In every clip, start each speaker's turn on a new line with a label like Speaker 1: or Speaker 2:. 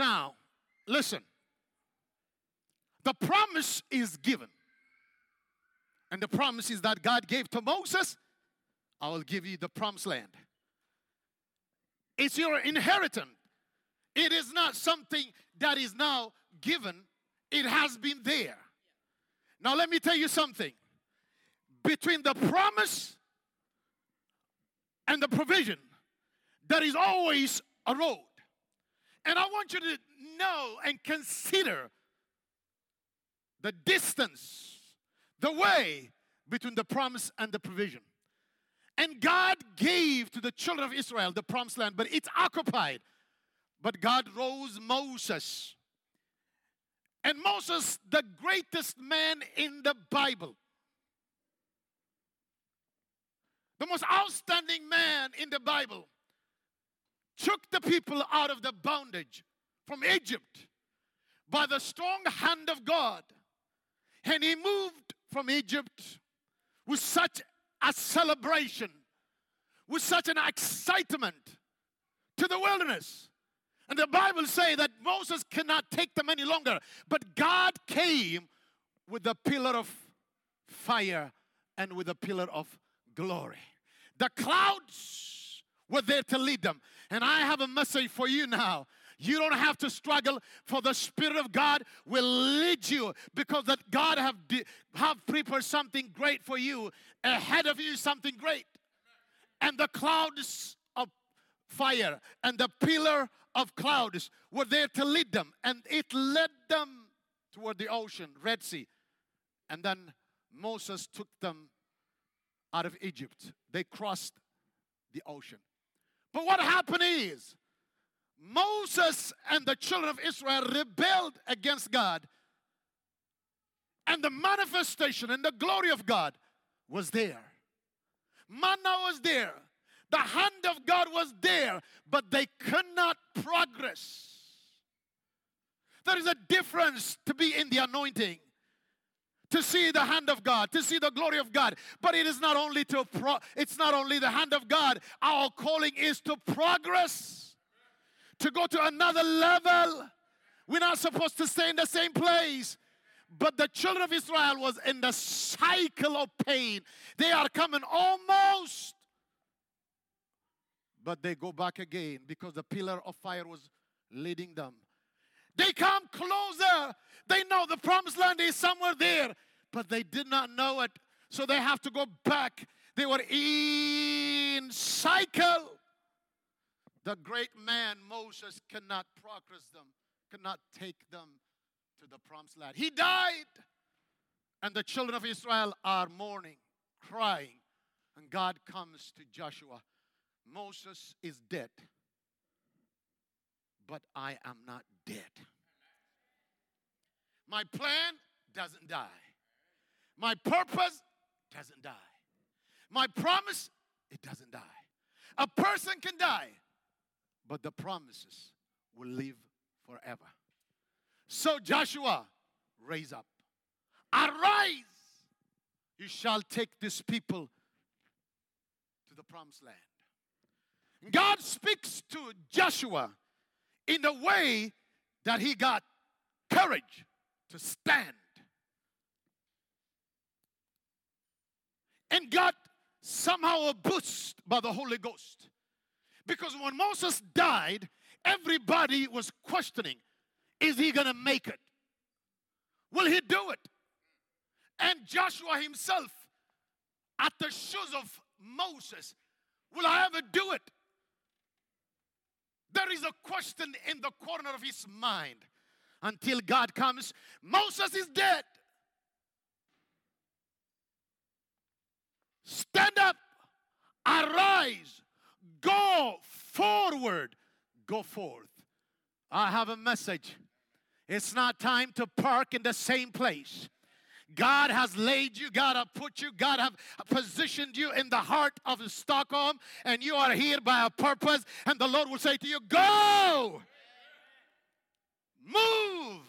Speaker 1: Now, listen. The promise is given. And the promise is that God gave to Moses, I will give you the promised land. It's your inheritance. It is not something that is now given, it has been there. Now, let me tell you something. Between the promise and the provision, there is always a road. And I want you to know and consider the distance, the way between the promise and the provision. And God gave to the children of Israel the promised land, but it's occupied. But God rose Moses. And Moses, the greatest man in the Bible, the most outstanding man in the Bible, took the people out of the bondage from Egypt by the strong hand of God. And he moved from Egypt with such a celebration, with such an excitement to the wilderness. And the Bible say that Moses cannot take them any longer, but God came with a pillar of fire and with a pillar of glory. The clouds were there to lead them. And I have a message for you now. You don't have to struggle for the Spirit of God will lead you because that God have, de- have prepared something great for you. Ahead of you something great. And the clouds of fire and the pillar of clouds were there to lead them. And it led them toward the ocean, Red Sea. And then Moses took them out of Egypt. They crossed the ocean. But what happened is Moses and the children of Israel rebelled against God. And the manifestation and the glory of God was there. Manna was there. The hand of God was there, but they could not progress. There is a difference to be in the anointing to see the hand of God, to see the glory of God. But it is not only to pro- it's not only the hand of God. Our calling is to progress, to go to another level. We're not supposed to stay in the same place. But the children of Israel was in the cycle of pain. They are coming almost, but they go back again because the pillar of fire was leading them. They come closer. They know the promised land is somewhere there, but they did not know it. So they have to go back. They were in cycle. The great man Moses cannot progress them, cannot take them to the promised land. He died, and the children of Israel are mourning, crying. And God comes to Joshua Moses is dead, but I am not dead. My plan doesn't die. My purpose doesn't die. My promise, it doesn't die. A person can die, but the promises will live forever. So Joshua, raise up. Arise. You shall take this people to the promised land. God speaks to Joshua in the way that he got courage to stand. And got somehow a boost by the Holy Ghost. Because when Moses died, everybody was questioning is he going to make it? Will he do it? And Joshua himself, at the shoes of Moses, will I ever do it? There is a question in the corner of his mind until God comes. Moses is dead. Stand up, arise, go forward, go forth. I have a message. It's not time to park in the same place. God has laid you, God have put you, God have positioned you in the heart of Stockholm, and you are here by a purpose. And the Lord will say to you, Go! Move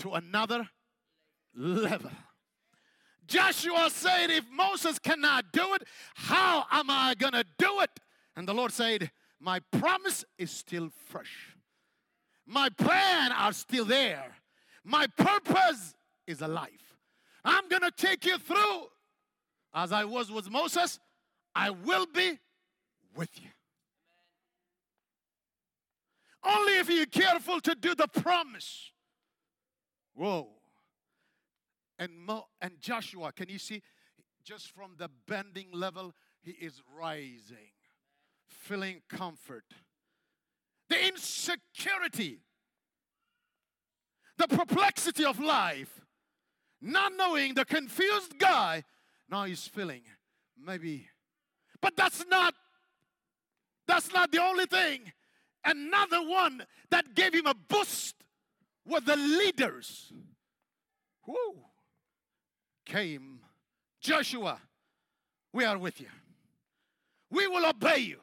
Speaker 1: to another level. Joshua said, If Moses cannot do it, how am I going to do it? And the Lord said, My promise is still fresh. My plan are still there. My purpose is alive. I'm going to take you through. As I was with Moses, I will be with you. Only if you're careful to do the promise. Whoa. And, Mo, and Joshua, can you see? Just from the bending level, he is rising, feeling comfort. The insecurity, the perplexity of life, not knowing the confused guy, now he's feeling maybe. But that's not that's not the only thing. Another one that gave him a boost were the leaders. Who came Joshua, we are with you. We will obey you.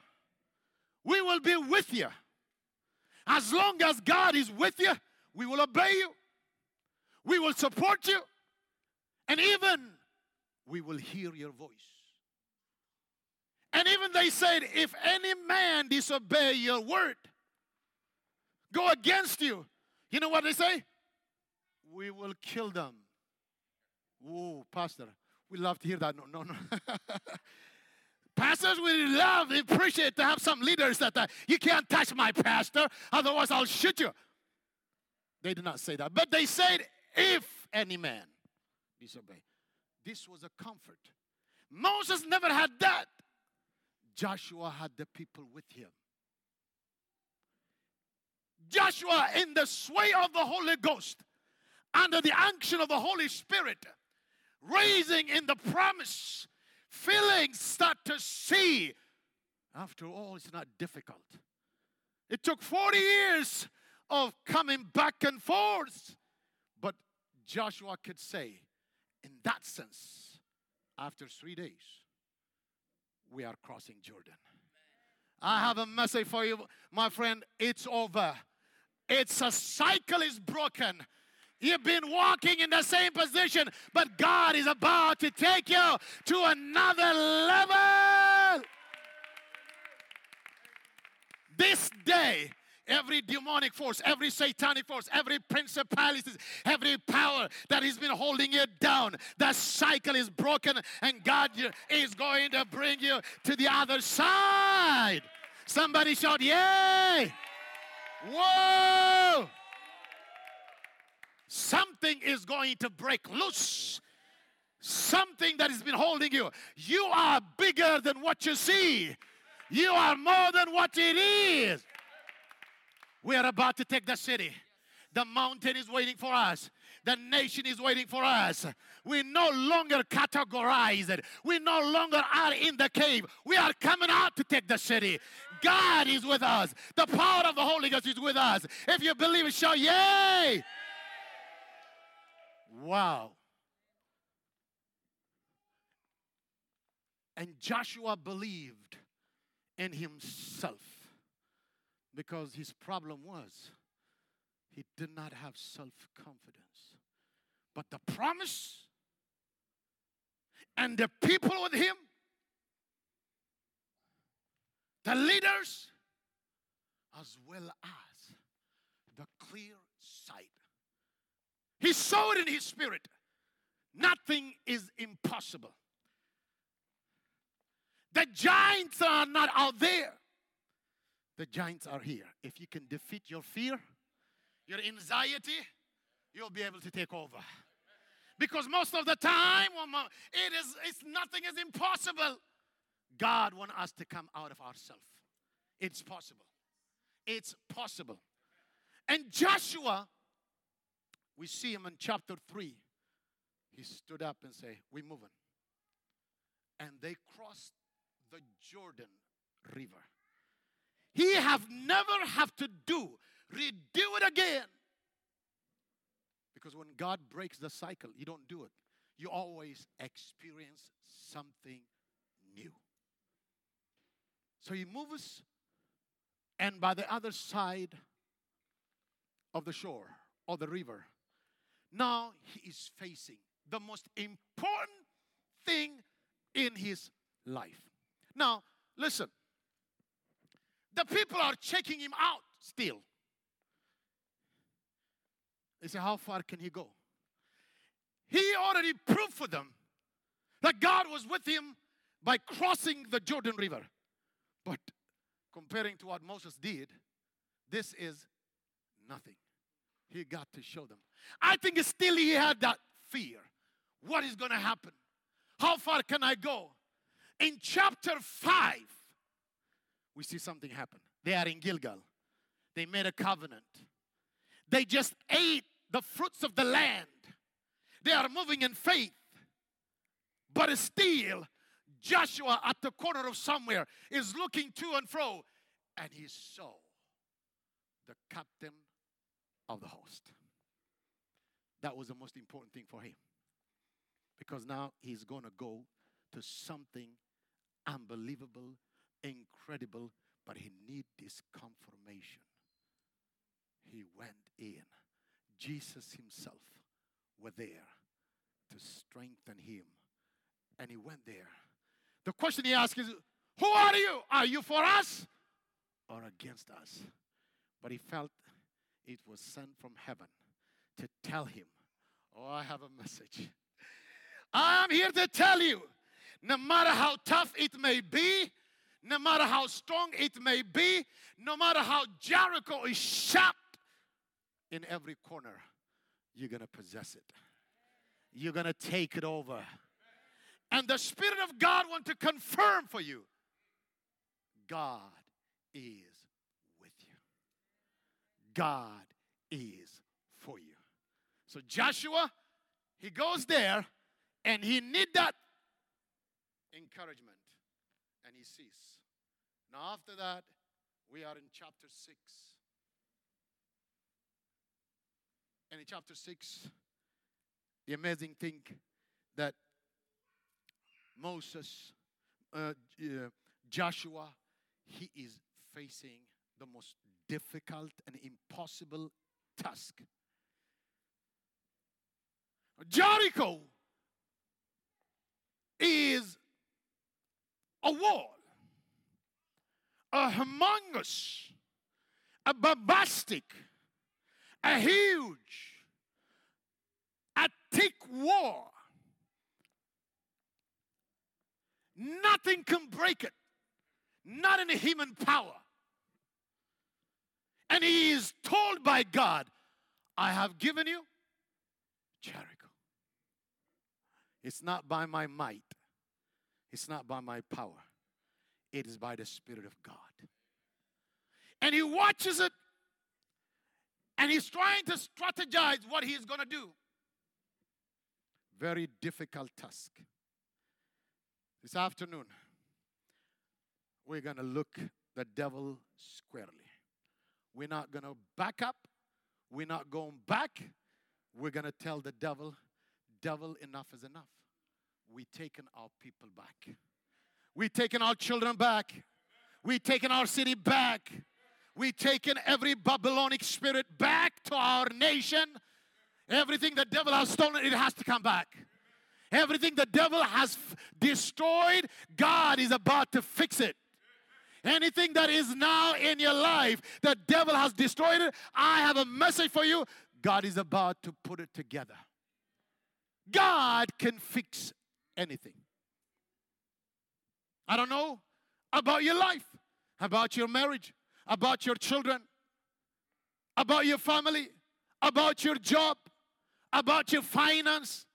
Speaker 1: We will be with you. As long as God is with you, we will obey you. We will support you. And even we will hear your voice. And even they said, if any man disobey your word, go against you, you know what they say? We will kill them. Whoa, Pastor, we love to hear that. No, no, no. Pastors, we love, appreciate to have some leaders that uh, you can't touch my pastor, otherwise I'll shoot you. They did not say that, but they said, if any man disobey. This was a comfort. Moses never had that. Joshua had the people with him. Joshua, in the sway of the Holy Ghost, under the unction of the Holy Spirit, raising in the promise, feeling start to see. After all, it's not difficult. It took 40 years of coming back and forth. But Joshua could say, in that sense, after three days, we are crossing Jordan. I have a message for you, my friend. It's over. It's a cycle is broken. You've been walking in the same position, but God is about to take you to another level. This day, every demonic force, every satanic force, every principality, every power that has been holding you down, that cycle is broken, and God is going to bring you to the other side. Somebody shout, Yay! Whoa! Something is going to break loose. Something that has been holding you. You are bigger than what you see. You are more than what it is. We are about to take the city. The mountain is waiting for us. The nation is waiting for us. We no longer categorize it. We no longer are in the cave. We are coming out to take the city. God is with us. The power of the Holy Ghost is with us. If you believe it, shout yay! Wow. And Joshua believed in himself because his problem was he did not have self confidence. But the promise and the people with him, the leaders, as well as the clear sight. He saw it in his spirit. Nothing is impossible. The giants are not out there. The giants are here. If you can defeat your fear, your anxiety, you'll be able to take over. Because most of the time, it is it's nothing is impossible. God wants us to come out of ourselves. It's possible. It's possible. And Joshua, we see him in chapter 3. He stood up and said, We're moving. And they crossed the Jordan River. He have never have to do redo it again. Because when God breaks the cycle, you don't do it. You always experience something new. So he moves, and by the other side of the shore or the river, now he is facing the most important thing in his life. Now, listen. The people are checking him out still. They say, How far can he go? He already proved for them that God was with him by crossing the Jordan River. But comparing to what Moses did, this is nothing. He got to show them. I think still he had that fear. What is going to happen? How far can I go? In chapter 5, we see something happen. They are in Gilgal. They made a covenant. They just ate the fruits of the land. They are moving in faith. But still, Joshua at the corner of somewhere is looking to and fro, and he saw the captain of the host. That was the most important thing for him. Because now he's going to go to something unbelievable, incredible, but he need this confirmation. He went in. Jesus himself were there to strengthen him. And he went there. The question he asked is, Who are you? Are you for us or against us? But he felt it was sent from heaven to tell him, Oh, I have a message. I'm here to tell you no matter how tough it may be, no matter how strong it may be, no matter how Jericho is shut in every corner, you're going to possess it. You're going to take it over. And the Spirit of God want to confirm for you God is with you. God is for you. So Joshua, he goes there and he need that encouragement and he sees. Now after that, we are in chapter 6. And in chapter 6, the amazing thing that Moses, uh, uh, Joshua, he is facing the most difficult and impossible task. Jericho is a wall, a humongous, a bombastic, a huge, a thick wall. Nothing can break it, not in human power. And he is told by God, I have given you Jericho. It's not by my might, it's not by my power, it is by the Spirit of God. And he watches it and he's trying to strategize what he's going to do. Very difficult task. This afternoon, we're going to look the devil squarely. We're not going to back up. We're not going back. We're going to tell the devil, devil, enough is enough. We taken our people back. We've taken our children back. We've taken our city back. We've taken every Babylonic spirit back to our nation. Everything the devil has stolen, it has to come back. Everything the devil has f- destroyed, God is about to fix it. Anything that is now in your life, the devil has destroyed it. I have a message for you. God is about to put it together. God can fix anything. I don't know about your life, about your marriage, about your children, about your family, about your job, about your finance.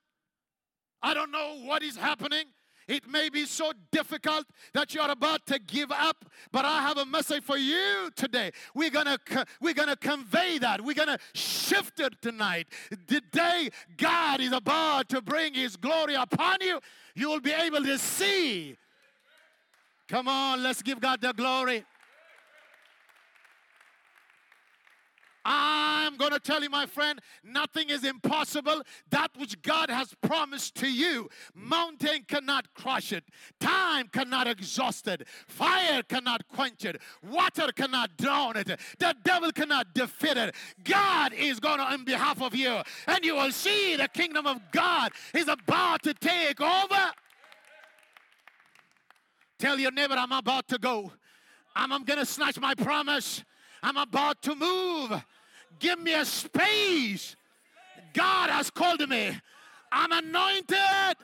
Speaker 1: I don't know what is happening. It may be so difficult that you are about to give up, but I have a message for you today. We're gonna we're gonna convey that. We're gonna shift it tonight. The day God is about to bring His glory upon you, you will be able to see. Come on, let's give God the glory. I'm going to tell you, my friend, nothing is impossible. That which God has promised to you, mountain cannot crush it, time cannot exhaust it, fire cannot quench it, water cannot drown it, the devil cannot defeat it. God is going on behalf of you, and you will see the kingdom of God is about to take over. Tell your neighbor, I'm about to go. I'm, I'm going to snatch my promise. I'm about to move. Give me a space. God has called me. I'm anointed.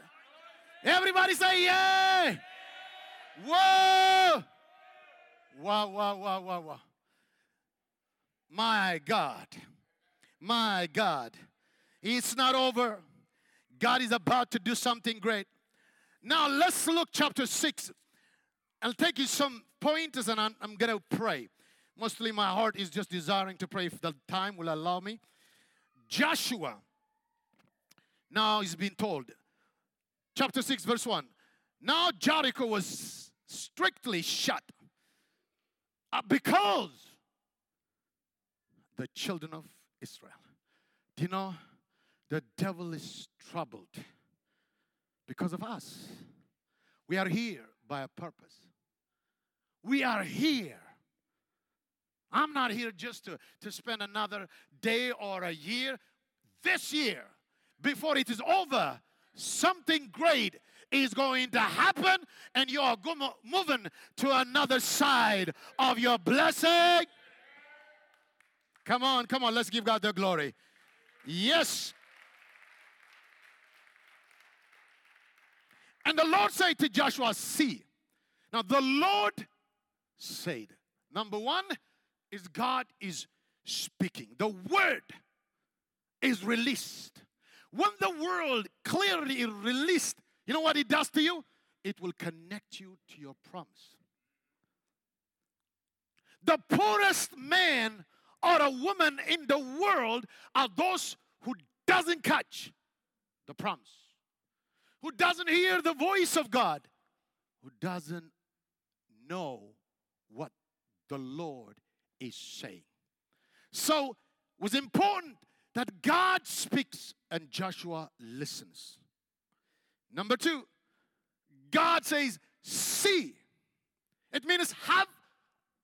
Speaker 1: Everybody say, yeah. Whoa! Wow, wow, wow, wow, wow. My God. My God. It's not over. God is about to do something great. Now let's look chapter 6. I'll take you some pointers and I'm, I'm going to pray. Mostly my heart is just desiring to pray if the time will allow me. Joshua. Now he's been told. Chapter 6, verse 1. Now Jericho was strictly shut because the children of Israel. Do you know the devil is troubled because of us? We are here by a purpose. We are here. I'm not here just to, to spend another day or a year. This year, before it is over, something great is going to happen, and you are moving to another side of your blessing. Come on, come on, let's give God the glory. Yes. And the Lord said to Joshua, See. Now the Lord said, number one is God is speaking. The word is released. When the world clearly is released, you know what it does to you? It will connect you to your promise. The poorest man or a woman in the world are those who doesn't catch the promise, who doesn't hear the voice of God, who doesn't know what the Lord is saying. So it was important that God speaks and Joshua listens. Number two, God says, see. It means have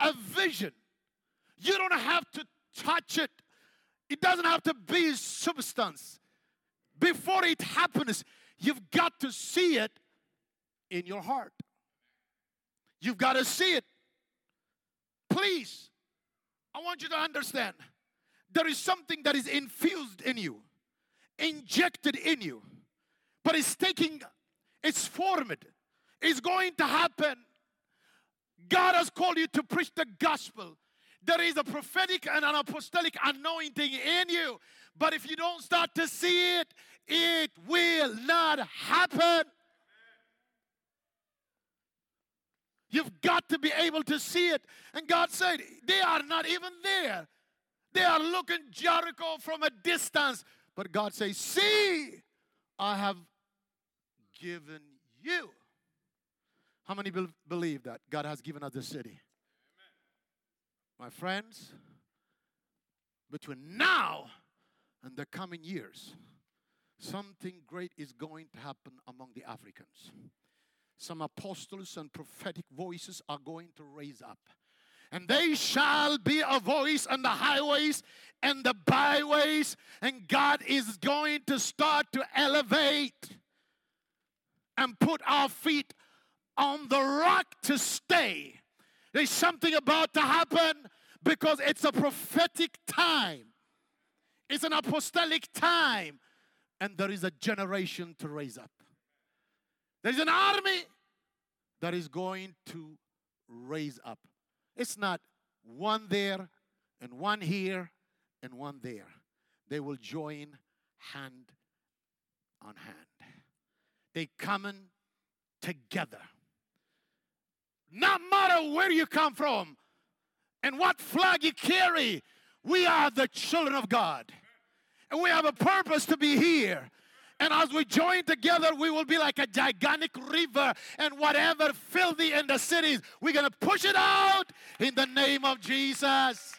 Speaker 1: a vision. You don't have to touch it, it doesn't have to be substance. Before it happens, you've got to see it in your heart. You've got to see it. Please, I want you to understand there is something that is infused in you, injected in you, but it's taking, it's formed, it's going to happen. God has called you to preach the gospel. There is a prophetic and an apostolic anointing in you. But if you don't start to see it, it will not happen. You've got to be able to see it. And God said, they are not even there. They are looking Jericho from a distance. But God says, See, I have given you. How many bel- believe that God has given us the city? My friends, between now and the coming years, something great is going to happen among the Africans. Some apostles and prophetic voices are going to raise up. And they shall be a voice on the highways and the byways, and God is going to start to elevate and put our feet on the rock to stay. There's something about to happen because it's a prophetic time, it's an apostolic time, and there is a generation to raise up. There's an army that is going to raise up. It's not one there and one here and one there. They will join hand on hand. They coming together. No matter where you come from and what flag you carry, we are the children of God. And we have a purpose to be here. And as we join together, we will be like a gigantic river. And whatever filthy in the cities, we're going to push it out in the name of Jesus.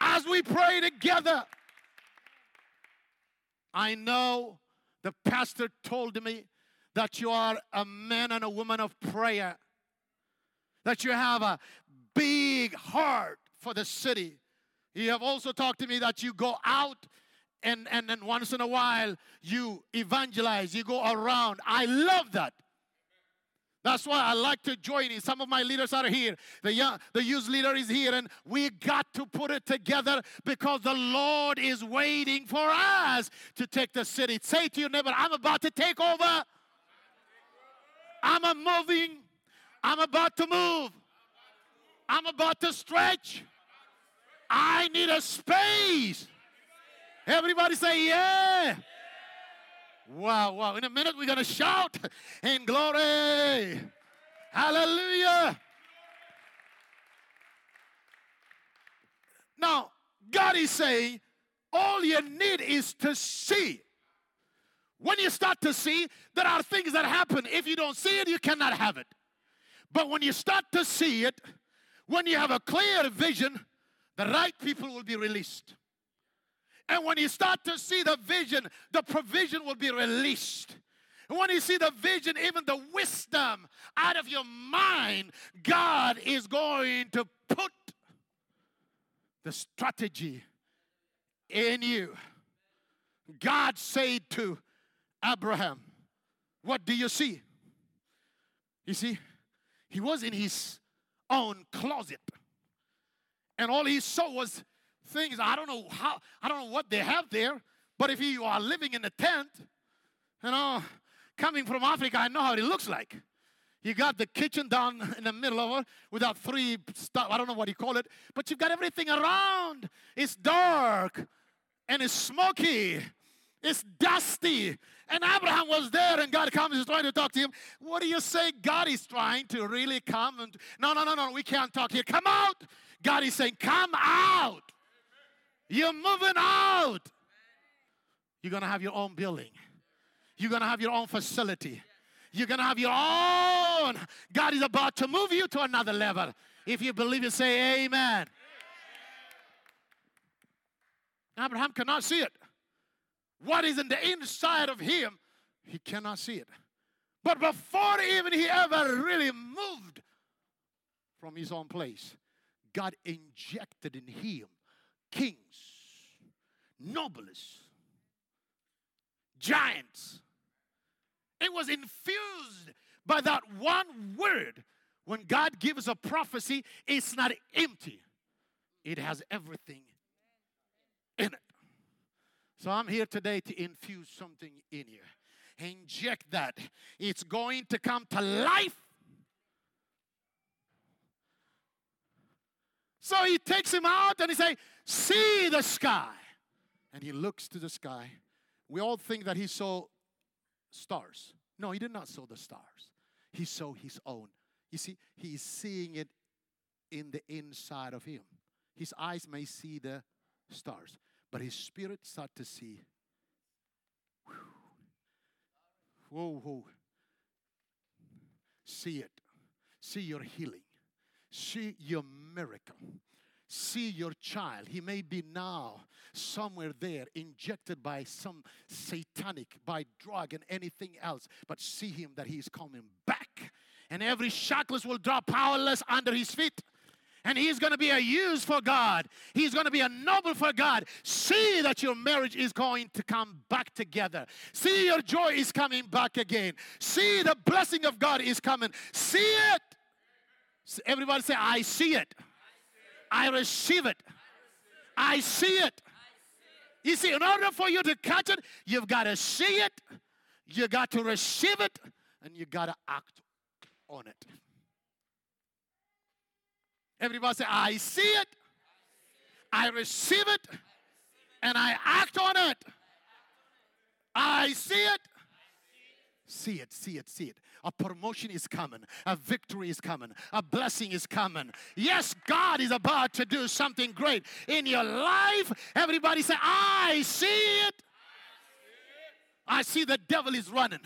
Speaker 1: as we pray together. I know the pastor told me that you are a man and a woman of prayer, that you have a big heart for the city. You have also talked to me that you go out and, and, and once in a while you evangelize, you go around. I love that. That's why I like to join in. Some of my leaders are here. The, young, the youth leader is here, and we got to put it together because the Lord is waiting for us to take the city. Say to your neighbor, I'm about to take over. I'm a moving. I'm about to move. I'm about to stretch. I need a space. Everybody say, yeah. Wow, wow. In a minute, we're going to shout in glory. Hallelujah. Now, God is saying, all you need is to see. When you start to see, there are things that happen. If you don't see it, you cannot have it. But when you start to see it, when you have a clear vision, the right people will be released. And when you start to see the vision, the provision will be released. And when you see the vision, even the wisdom out of your mind, God is going to put the strategy in you. God said to Abraham, What do you see? You see, he was in his own closet. And all he saw was things. I don't know how, I don't know what they have there, but if you are living in a tent, you know, coming from Africa, I know how it looks like. You got the kitchen down in the middle of it without three stuff. I don't know what you call it, but you've got everything around. It's dark and it's smoky. It's dusty. And Abraham was there, and God comes and is trying to talk to him. What do you say? God is trying to really come and no, no, no, no, we can't talk here. Come out. God is saying, Come out. You're moving out. You're gonna have your own building. You're gonna have your own facility. You're gonna have your own. God is about to move you to another level. If you believe it, say amen. Abraham cannot see it. What is in the inside of him, he cannot see it. But before even he ever really moved from his own place, God injected in him kings, nobles, giants. It was infused by that one word. When God gives a prophecy, it's not empty, it has everything in it. So I'm here today to infuse something in you. Inject that. It's going to come to life. So he takes him out and he say, "See the sky." And he looks to the sky. We all think that he saw stars. No, he did not saw the stars. He saw his own. You see, he is seeing it in the inside of him. His eyes may see the stars, but his spirit start to see. Whoa, whoa. See it. See your healing. See your miracle. See your child. He may be now somewhere there, injected by some satanic, by drug and anything else, but see him that he is coming back. And every shackles will drop powerless under his feet and he's going to be a use for God. He's going to be a noble for God. See that your marriage is going to come back together. See your joy is coming back again. See the blessing of God is coming. See it. Everybody say, I see it. I receive it. I see it. You see, in order for you to catch it, you've got to see it, you got to receive it, and you got to act on it. Everybody say, I see it, I receive it, and I act on it. I see it. See it, see it, see it. A promotion is coming. A victory is coming. A blessing is coming. Yes, God is about to do something great in your life. Everybody say, I see it. I see the devil is running.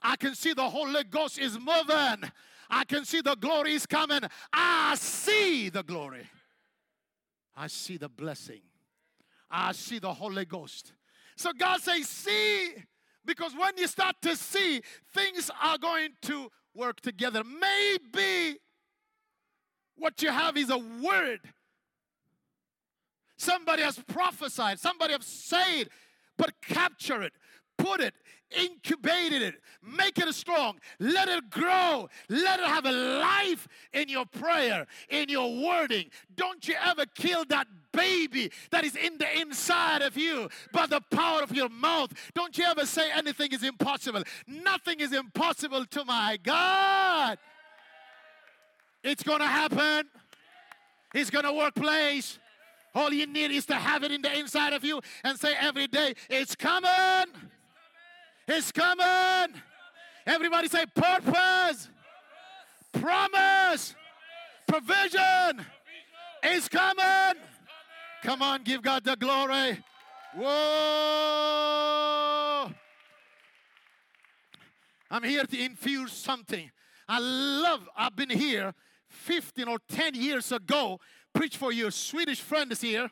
Speaker 1: I can see the Holy Ghost is moving. I can see the glory is coming. I see the glory. I see the blessing. I see the Holy Ghost. So God says, see, because when you start to see, things are going to work together. Maybe what you have is a word. Somebody has prophesied, somebody has said, but capture it, put it, incubate it, make it strong, let it grow, let it have a life in your prayer, in your wording. Don't you ever kill that baby that is in the inside of you by the power of your mouth. Don't you ever say anything is impossible. Nothing is impossible to my God. It's gonna happen. It's gonna work place. All you need is to have it in the inside of you and say every day, it's coming. It's coming. Everybody say purpose, promise, provision. Is coming. Come on, give God the glory. Whoa. I'm here to infuse something. I love, I've been here 15 or 10 years ago, preach for your Swedish friends here.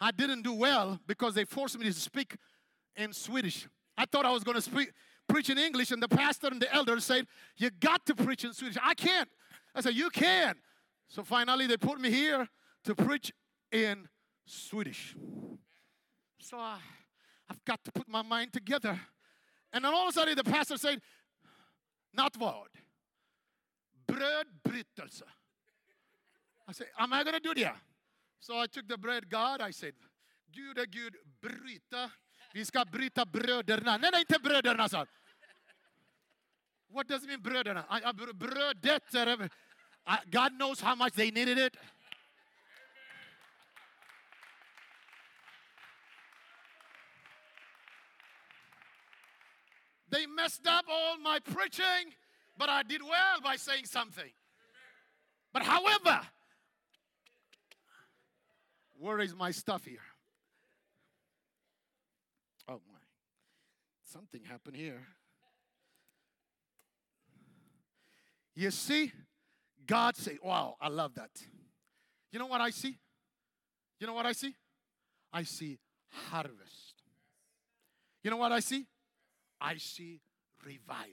Speaker 1: I didn't do well because they forced me to speak in Swedish. I thought I was going to speak, preach in English, and the pastor and the elders said, You got to preach in Swedish. I can't. I said, You can. So finally, they put me here to preach in Swedish. So I, I've got to put my mind together. And then all of a sudden, the pastor said, Nattvard. Brödbrytelse. I said, Am I going to do that? So I took the bread, God, I said, Gud är Gud, bryta. Vi ska bryta bröderna. Nej, nej, inte bröderna, sa. What does it mean, bröderna? Brödet. God knows how much they needed it. They messed up all my preaching, but I did well by saying something. But however, where is my stuff here? Oh my. Something happened here. You see, God say, wow, I love that. You know what I see? You know what I see? I see harvest. You know what I see? I see revival.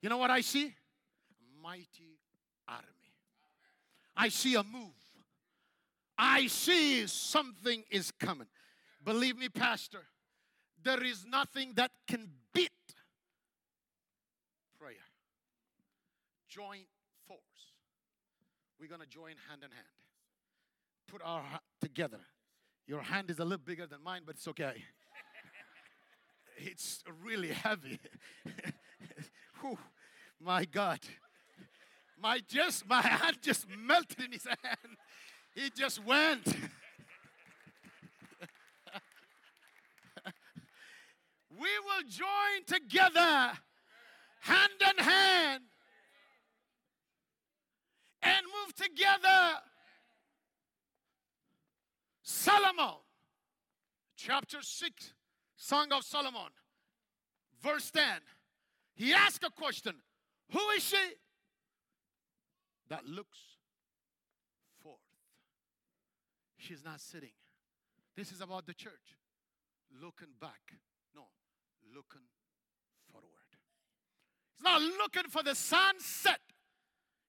Speaker 1: You know what I see? Mighty army. I see a move. I see something is coming. Believe me, Pastor, there is nothing that can beat prayer. Joint force. We're going to join hand in hand. Put our ha- together. Your hand is a little bigger than mine, but it's okay. It's really heavy. Whew, my God. My just my hand just melted in his hand. He just went. We will join together, hand in hand, and move together. Solomon, chapter 6, Song of Solomon, verse 10. He asked a question Who is she that looks forth? She's not sitting. This is about the church. Looking back. Looking forward. It's not looking for the sunset,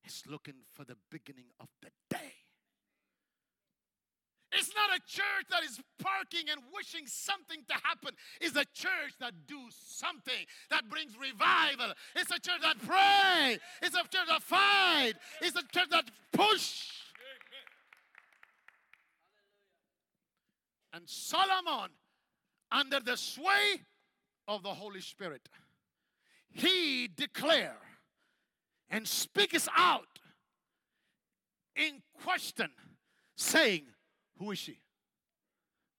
Speaker 1: it's looking for the beginning of the day. It's not a church that is parking and wishing something to happen. It's a church that do something that brings revival. It's a church that pray. It's a church that fight. It's a church that push. And Solomon, under the sway of the Holy Spirit, he declare and speaks out in question, saying, Who is she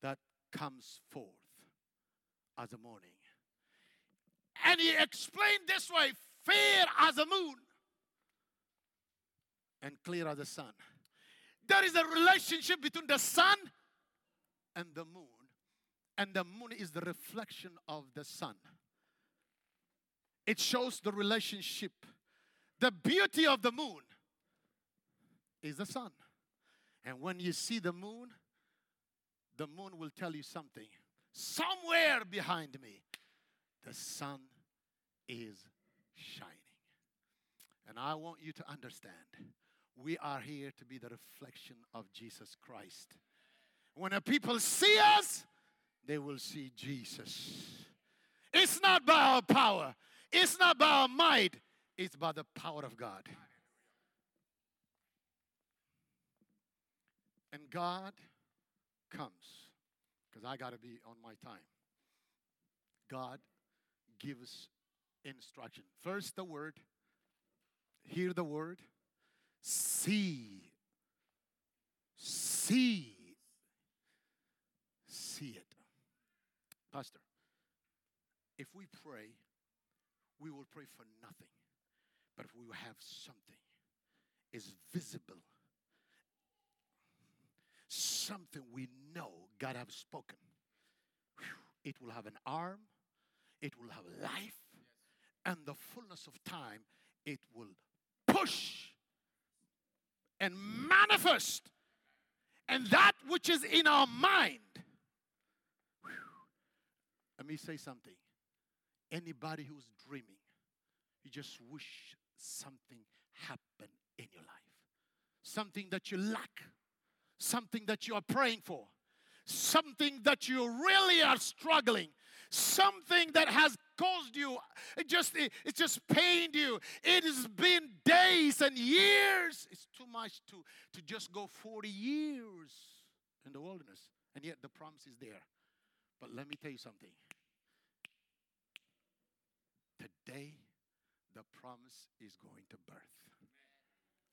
Speaker 1: that comes forth as a morning? And he explained this way fair as a moon and clear as the sun. There is a relationship between the sun and the moon, and the moon is the reflection of the sun. It shows the relationship. The beauty of the moon is the sun. And when you see the moon, the moon will tell you something. Somewhere behind me, the sun is shining. And I want you to understand we are here to be the reflection of Jesus Christ. When the people see us, they will see Jesus. It's not by our power, it's not by our might, it's by the power of God. And God comes, because I got to be on my time. God gives instruction. First, the word, hear the word, see, see, see it. Pastor, if we pray, we will pray for nothing. But if we have something is visible, something we know God have spoken, whew, it will have an arm, it will have life, and the fullness of time, it will push and manifest. And that which is in our mind. Let me say something. Anybody who's dreaming, you just wish something happened in your life. Something that you lack, something that you are praying for, something that you really are struggling, something that has caused you it just it, it just pained you. It has been days and years. It's too much to to just go 40 years in the wilderness. And yet the promise is there. But let me tell you something today the promise is going to birth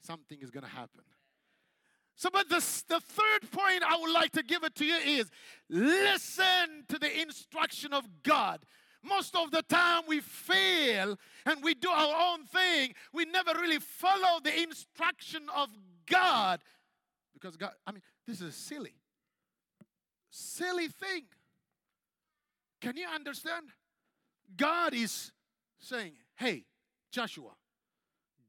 Speaker 1: something is going to happen so, but the, the third point I would like to give it to you is listen to the instruction of God. Most of the time we fail and we do our own thing. We never really follow the instruction of God. Because God, I mean, this is a silly, silly thing. Can you understand? God is saying, hey, Joshua,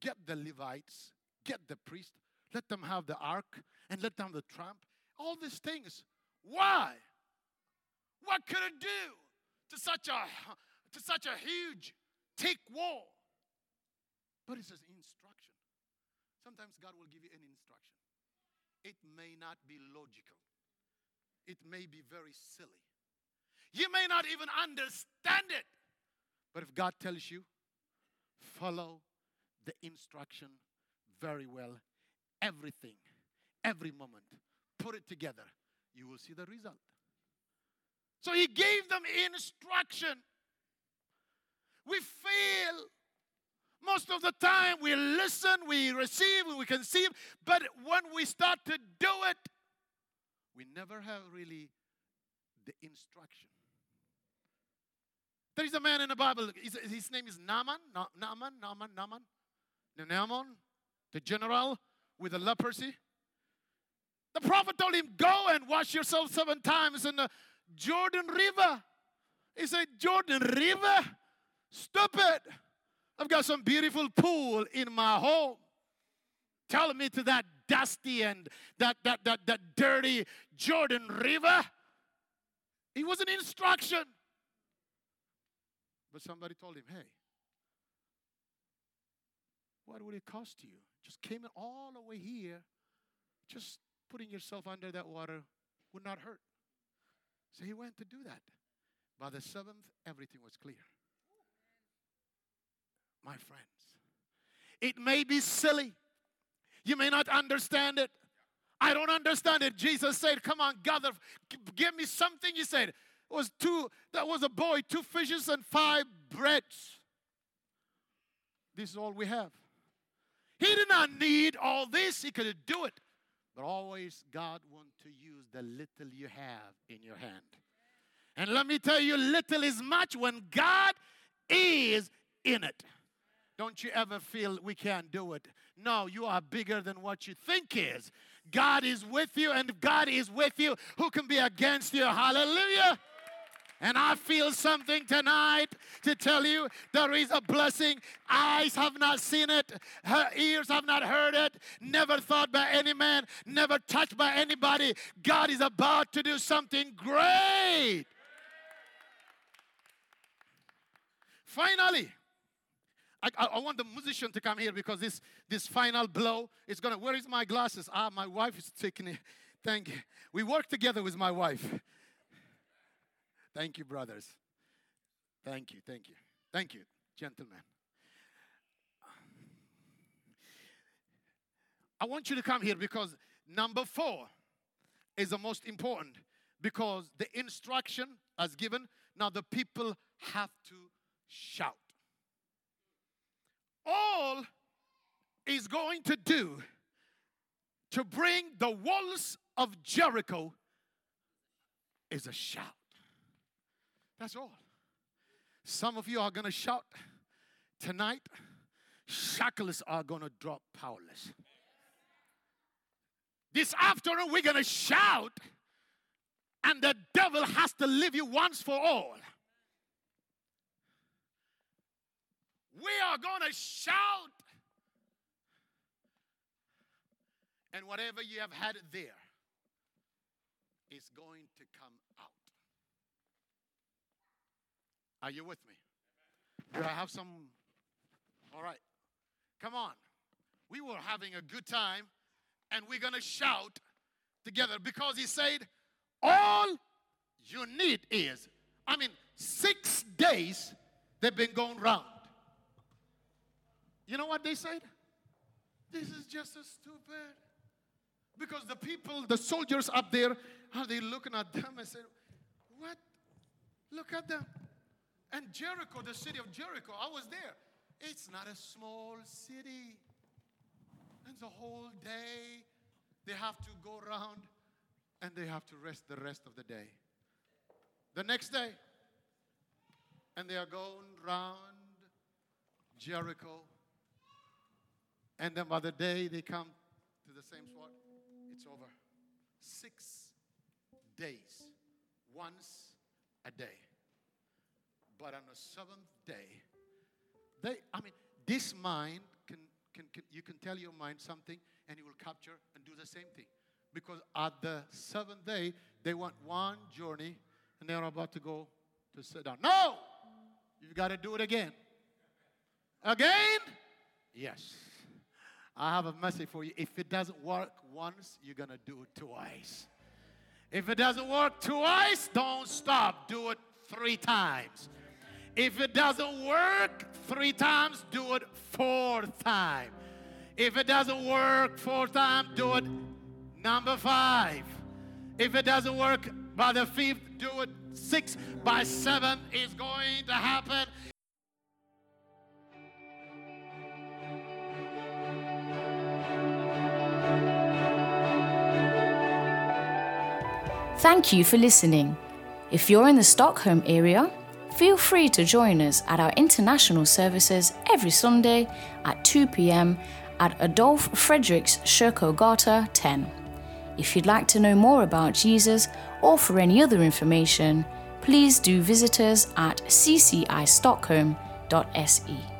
Speaker 1: get the Levites, get the priest, let them have the ark, and let them have the trump. All these things. Why? What could it do to such a to such a huge thick wall? But it's an instruction. Sometimes God will give you an instruction. It may not be logical. It may be very silly. You may not even understand it. But if God tells you, follow the instruction very well, everything, every moment, put it together, you will see the result. So he gave them instruction. We fail. Most of the time, we listen, we receive, we conceive, but when we start to do it, we never have really the instruction. There is a man in the Bible, his, his name is Naaman, Na- Naaman, Naaman, Naaman, Naaman, the general with the leprosy. The prophet told him, Go and wash yourself seven times in the Jordan River. He said, Jordan River? Stupid. I've got some beautiful pool in my home. Tell me to that dusty and that, that, that, that dirty Jordan River. It was an instruction. But somebody told him, hey, what would it cost you? Just came in all the way here. Just putting yourself under that water would not hurt. So he went to do that. By the seventh, everything was clear. My friends, it may be silly. You may not understand it. I don't understand it. Jesus said, Come on, gather, give me something. He said, Was two, that was a boy, two fishes and five breads. This is all we have. He did not need all this, he could do it. But always, God wants to use the little you have in your hand. And let me tell you, little is much when God is in it. Don't you ever feel we can't do it. No, you are bigger than what you think is. God is with you, and if God is with you, who can be against you? Hallelujah. And I feel something tonight to tell you there is a blessing. Eyes have not seen it, her ears have not heard it, never thought by any man, never touched by anybody. God is about to do something great. Finally, I, I, want the musician to come here because this, this final blow is gonna. Where is my glasses? Ah, my wife is taking it. Thank you. We work together with my wife. Thank you, brothers. Thank you, thank you, thank you, gentlemen. I want you to come here because number four is the most important because the instruction as given, now the people have to shout. All is going to do to bring the walls of Jericho is a shout. That's all. Some of you are going to shout tonight. Shackles are going to drop powerless. This afternoon, we're going to shout, and the devil has to leave you once for all. We are going to shout, and whatever you have had there is going to come out. Are you with me? Do I have some? All right. Come on. We were having a good time and we're going to shout together because he said, All you need is, I mean, six days they've been going round. You know what they said? This is just a stupid. Because the people, the soldiers up there, are they looking at them and said, What? Look at them. And Jericho, the city of Jericho, I was there. It's not a small city. And the whole day they have to go around and they have to rest the rest of the day. The next day, and they are going round Jericho. And then by the day they come to the same spot, it's over. Six days, once a day. But on the seventh day, they, I mean, this mind can, can, can, you can tell your mind something and it will capture and do the same thing. Because at the seventh day, they want one journey and they're about to go to sit down. No! You've got to do it again. Again? Yes. I have a message for you. If it doesn't work once, you're going to do it twice. If it doesn't work twice, don't stop. Do it three times. If it doesn't work three times, do it four times. If it doesn't work four times, do it number five. If it doesn't work by the fifth, do it six. By seven is going to happen.
Speaker 2: Thank you for listening. If you're in the Stockholm area, feel free to join us at our international services every Sunday at 2 pm at Adolf Fredriks Kyrkogata 10. If you'd like to know more about Jesus or for any other information, please do visit us at ccistockholm.se.